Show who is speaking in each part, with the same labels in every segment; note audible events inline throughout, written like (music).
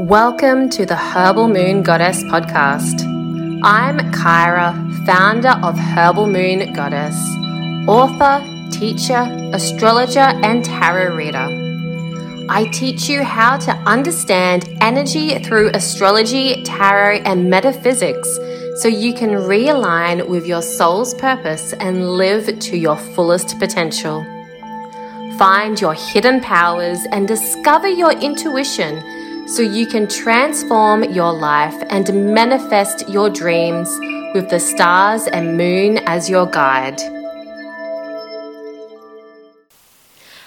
Speaker 1: Welcome to the Herbal Moon Goddess podcast. I'm Kyra, founder of Herbal Moon Goddess, author, teacher, astrologer, and tarot reader. I teach you how to understand energy through astrology, tarot, and metaphysics so you can realign with your soul's purpose and live to your fullest potential. Find your hidden powers and discover your intuition so you can transform your life and manifest your dreams with the stars and moon as your guide.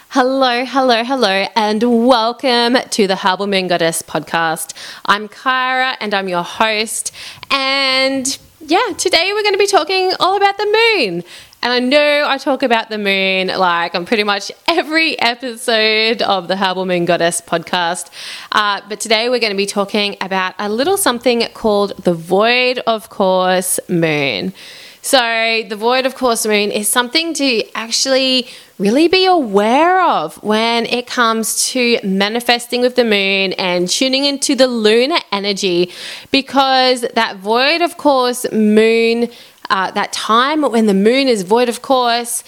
Speaker 1: Hello, hello, hello, and welcome to the Herbal Moon Goddess podcast. I'm Kyra and I'm your host. And yeah, today we're going to be talking all about the moon. And I know I talk about the moon like on pretty much every episode of the Herbal Moon Goddess podcast. Uh, but today we're going to be talking about a little something called the Void of Course Moon. So, the void of course moon is something to actually really be aware of when it comes to manifesting with the moon and tuning into the lunar energy because that void of course moon uh, that time when the moon is void of course,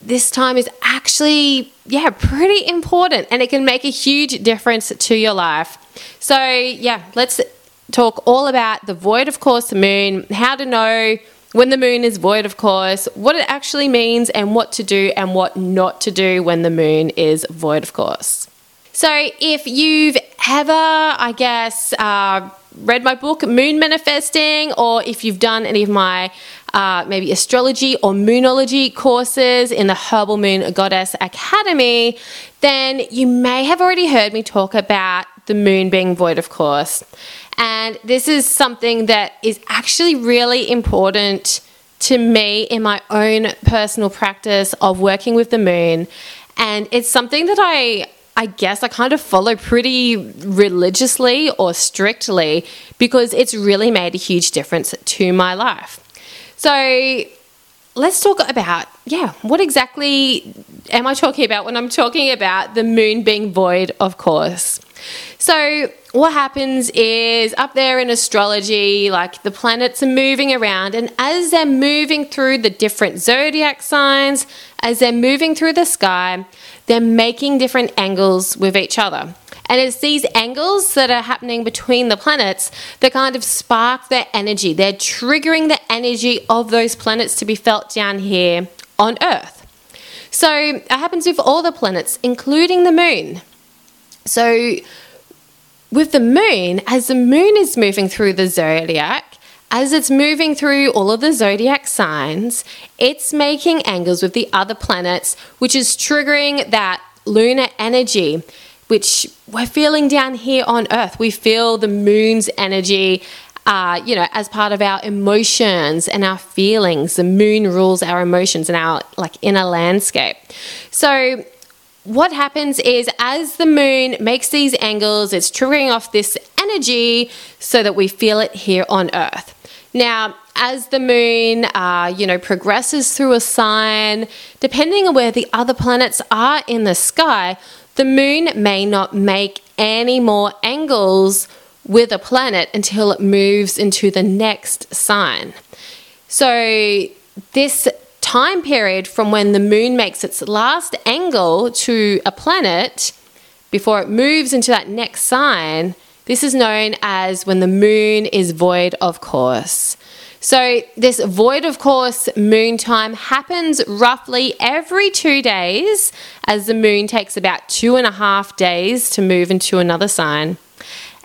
Speaker 1: this time is actually, yeah, pretty important and it can make a huge difference to your life. So, yeah, let's talk all about the void of course moon, how to know when the moon is void of course, what it actually means, and what to do and what not to do when the moon is void of course. So, if you've ever, I guess, uh, read my book, Moon Manifesting, or if you've done any of my uh, maybe astrology or moonology courses in the Herbal Moon Goddess Academy, then you may have already heard me talk about the moon being void, of course. And this is something that is actually really important to me in my own personal practice of working with the moon. And it's something that I I guess I kind of follow pretty religiously or strictly because it's really made a huge difference to my life. So let's talk about, yeah, what exactly am I talking about when I'm talking about the moon being void, of course? So, what happens is up there in astrology, like the planets are moving around, and as they're moving through the different zodiac signs, as they're moving through the sky, they're making different angles with each other. And it's these angles that are happening between the planets that kind of spark their energy. They're triggering the energy of those planets to be felt down here on Earth. So it happens with all the planets, including the moon. So with the moon, as the moon is moving through the zodiac, as it's moving through all of the zodiac signs, it's making angles with the other planets, which is triggering that lunar energy, which we're feeling down here on Earth. We feel the moon's energy. Uh, you know, as part of our emotions and our feelings, the moon rules our emotions and our like inner landscape. So what happens is as the moon makes these angles, it's triggering off this energy so that we feel it here on Earth. Now, as the moon, uh, you know, progresses through a sign, depending on where the other planets are in the sky, the moon may not make any more angles with a planet until it moves into the next sign. So, this time period from when the moon makes its last angle to a planet before it moves into that next sign this is known as when the moon is void of course. So, this void of course moon time happens roughly every two days, as the moon takes about two and a half days to move into another sign.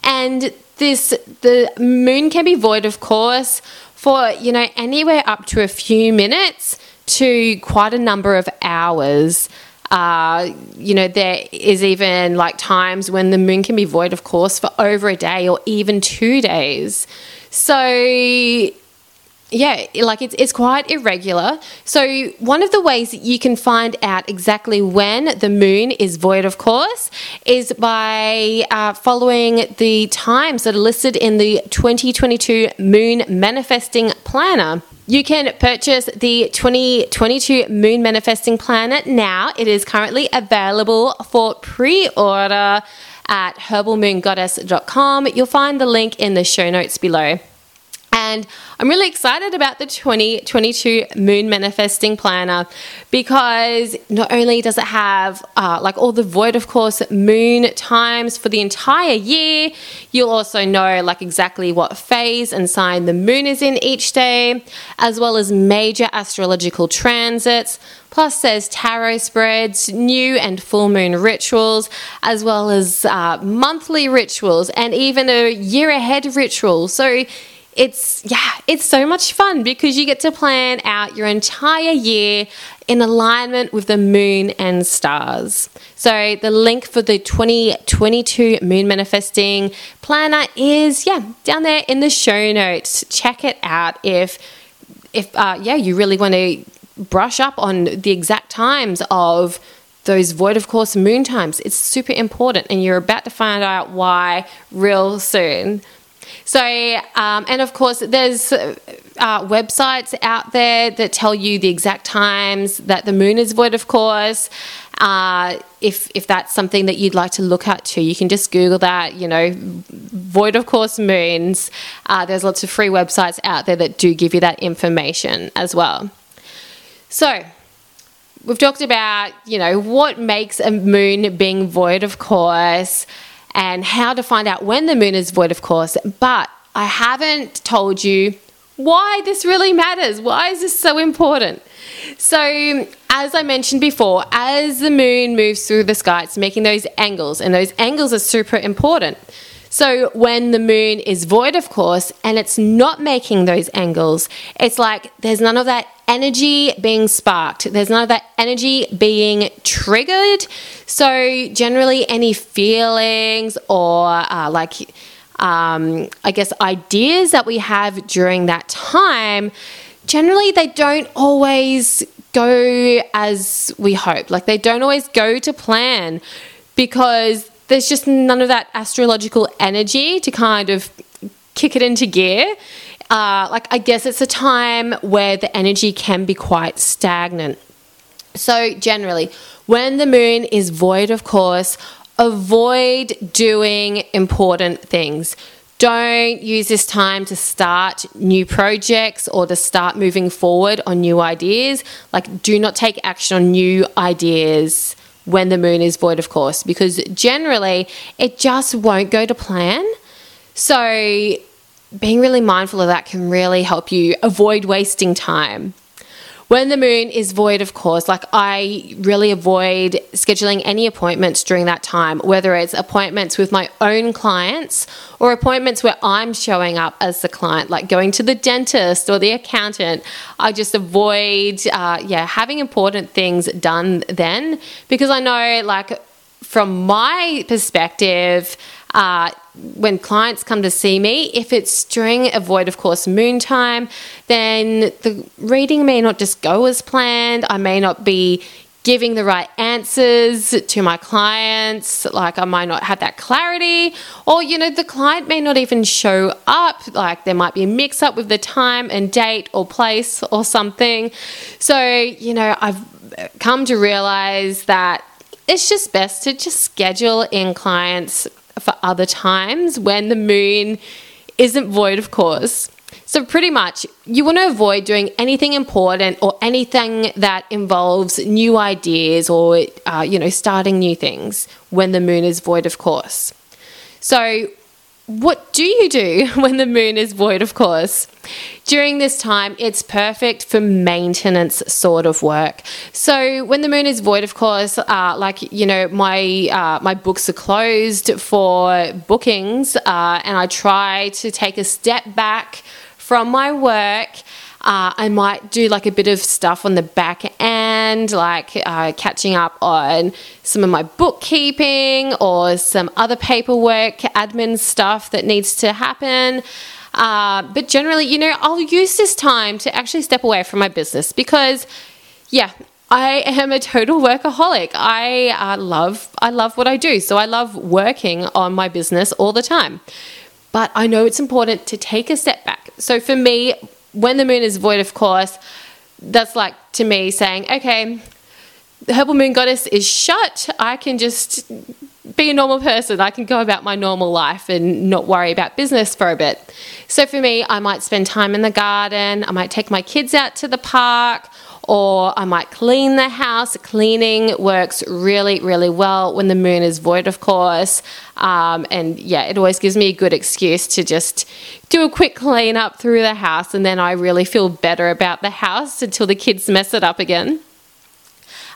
Speaker 1: And this the moon can be void of course for you know anywhere up to a few minutes to quite a number of hours. Uh, you know, there is even like times when the moon can be void, of course, for over a day or even two days. So, yeah, like it's, it's quite irregular. So, one of the ways that you can find out exactly when the moon is void, of course, is by uh, following the times that are listed in the 2022 Moon Manifesting Planner. You can purchase the 2022 Moon Manifesting Planner now. It is currently available for pre order at herbalmoongoddess.com. You'll find the link in the show notes below. And I'm really excited about the 2022 Moon Manifesting Planner because not only does it have uh, like all the void, of course, moon times for the entire year, you'll also know like exactly what phase and sign the moon is in each day, as well as major astrological transits. Plus, there's tarot spreads, new and full moon rituals, as well as uh, monthly rituals, and even a year ahead ritual. So, it's yeah, it's so much fun because you get to plan out your entire year in alignment with the moon and stars. So the link for the 2022 moon manifesting planner is yeah, down there in the show notes. Check it out if if uh, yeah, you really want to brush up on the exact times of those void of course moon times. It's super important and you're about to find out why real soon. So, um, and of course, there's uh, websites out there that tell you the exact times that the moon is void, of course. Uh, if if that's something that you'd like to look at too, you can just Google that. You know, void of course moons. Uh, there's lots of free websites out there that do give you that information as well. So we've talked about you know what makes a moon being void, of course and how to find out when the moon is void, of course. But I haven't told you why this really matters. Why is this so important? So, as I mentioned before, as the moon moves through the sky, it's making those angles, and those angles are super important. So, when the moon is void, of course, and it's not making those angles, it's like there's none of that energy being sparked. There's none of that energy being triggered. So, generally, any feelings or uh, like, um, I guess, ideas that we have during that time, generally, they don't always go as we hope. Like, they don't always go to plan because there's just none of that astrological energy to kind of kick it into gear. Uh, like, I guess it's a time where the energy can be quite stagnant. So, generally, when the moon is void, of course, avoid doing important things. Don't use this time to start new projects or to start moving forward on new ideas. Like, do not take action on new ideas when the moon is void, of course, because generally it just won't go to plan. So, being really mindful of that can really help you avoid wasting time. When the moon is void, of course, like I really avoid scheduling any appointments during that time, whether it's appointments with my own clients or appointments where I'm showing up as the client, like going to the dentist or the accountant. I just avoid, uh, yeah, having important things done then because I know, like, from my perspective, uh, when clients come to see me, if it's during avoid, of course, moon time, then the reading may not just go as planned. I may not be giving the right answers to my clients. Like, I might not have that clarity, or, you know, the client may not even show up. Like, there might be a mix up with the time and date or place or something. So, you know, I've come to realize that it's just best to just schedule in clients for other times when the moon isn't void, of course. So, pretty much, you want to avoid doing anything important or anything that involves new ideas or, uh, you know, starting new things when the moon is void, of course. So, what do you do (laughs) when the moon is void, of course? During this time, it's perfect for maintenance sort of work. So, when the moon is void, of course, uh, like you know, my uh, my books are closed for bookings, uh, and I try to take a step back from my work uh, I might do like a bit of stuff on the back end, like uh, catching up on some of my bookkeeping or some other paperwork, admin stuff that needs to happen. Uh, but generally, you know, I'll use this time to actually step away from my business because, yeah, I am a total workaholic. I uh, love I love what I do, so I love working on my business all the time. But I know it's important to take a step back. So for me, when the moon is void, of course, that's like to me saying, okay, the herbal moon goddess is shut. I can just be a normal person. I can go about my normal life and not worry about business for a bit. So for me, I might spend time in the garden, I might take my kids out to the park, or I might clean the house. Cleaning works really, really well when the moon is void, of course. Um, and yeah, it always gives me a good excuse to just do a quick clean up through the house, and then I really feel better about the house until the kids mess it up again.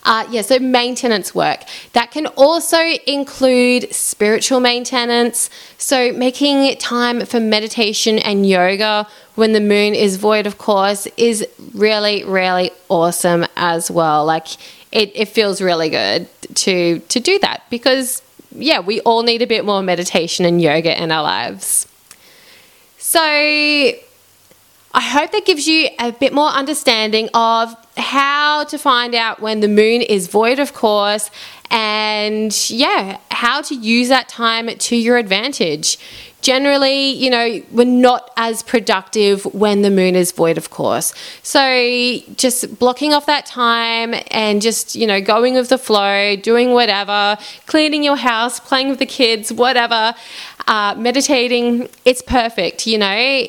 Speaker 1: Uh, yeah, so maintenance work. That can also include spiritual maintenance. So, making time for meditation and yoga when the moon is void, of course, is really, really awesome as well. Like, it, it feels really good to, to do that because, yeah, we all need a bit more meditation and yoga in our lives. So, I hope that gives you a bit more understanding of how to find out when the moon is void, of course, and yeah, how to use that time to your advantage. Generally, you know, we're not as productive when the moon is void, of course. So, just blocking off that time and just, you know, going with the flow, doing whatever, cleaning your house, playing with the kids, whatever, uh, meditating, it's perfect, you know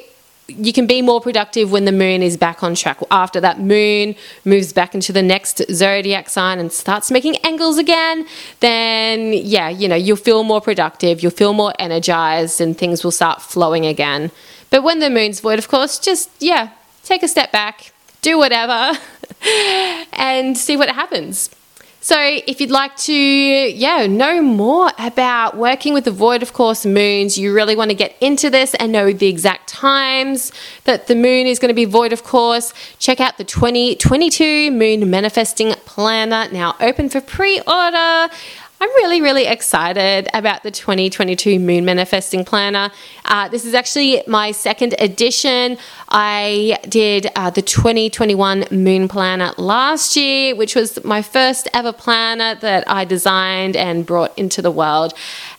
Speaker 1: you can be more productive when the moon is back on track. After that moon moves back into the next zodiac sign and starts making angles again, then yeah, you know, you'll feel more productive, you'll feel more energized, and things will start flowing again. But when the moon's void, of course, just yeah, take a step back, do whatever, (laughs) and see what happens. So, if you'd like to, yeah, know more about working with the void of course moons, you really want to get into this and know the exact times that the moon is going to be void of course, check out the 2022 Moon Manifesting Planner now open for pre-order. I'm really, really excited about the 2022 Moon Manifesting Planner. Uh, this is actually my second edition. I did uh, the 2021 Moon Planner last year, which was my first ever planner that I designed and brought into the world.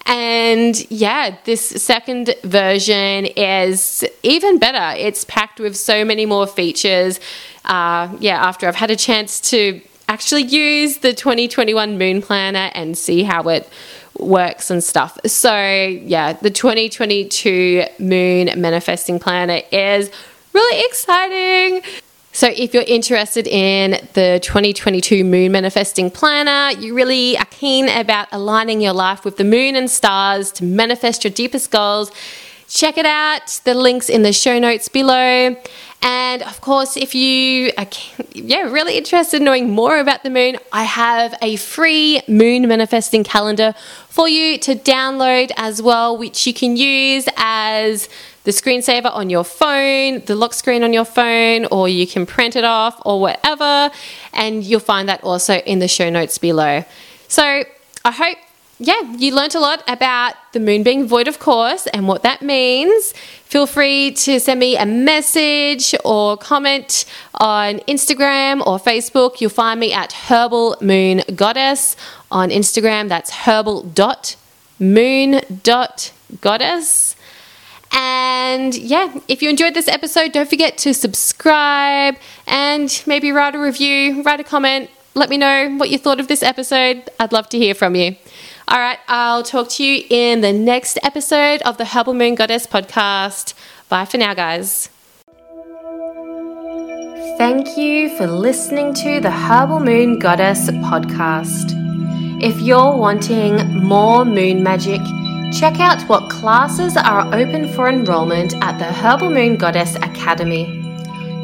Speaker 1: And yeah, this second version is even better. It's packed with so many more features. Uh, yeah, after I've had a chance to actually use the 2021 moon planner and see how it works and stuff. So, yeah, the 2022 moon manifesting planner is really exciting. So, if you're interested in the 2022 Moon Manifesting Planner, you really are keen about aligning your life with the moon and stars to manifest your deepest goals, check it out. The link's in the show notes below. And of course, if you are yeah, really interested in knowing more about the moon, I have a free moon manifesting calendar for you to download as well, which you can use as the screensaver on your phone, the lock screen on your phone, or you can print it off or whatever. And you'll find that also in the show notes below. So I hope yeah, you learnt a lot about the moon being void, of course, and what that means. Feel free to send me a message or comment on Instagram or Facebook. You'll find me at Herbal Moon Goddess on Instagram. That's herbal dot moon dot goddess. And yeah, if you enjoyed this episode, don't forget to subscribe and maybe write a review, write a comment. Let me know what you thought of this episode. I'd love to hear from you. All right, I'll talk to you in the next episode of the Herbal Moon Goddess podcast. Bye for now, guys. Thank you for listening to the Herbal Moon Goddess podcast. If you're wanting more moon magic, check out what classes are open for enrollment at the Herbal Moon Goddess Academy.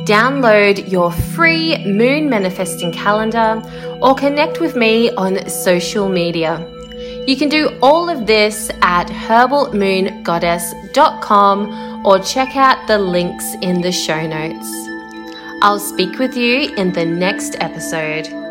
Speaker 1: Download your free moon manifesting calendar or connect with me on social media. You can do all of this at herbalmoongoddess.com or check out the links in the show notes. I'll speak with you in the next episode.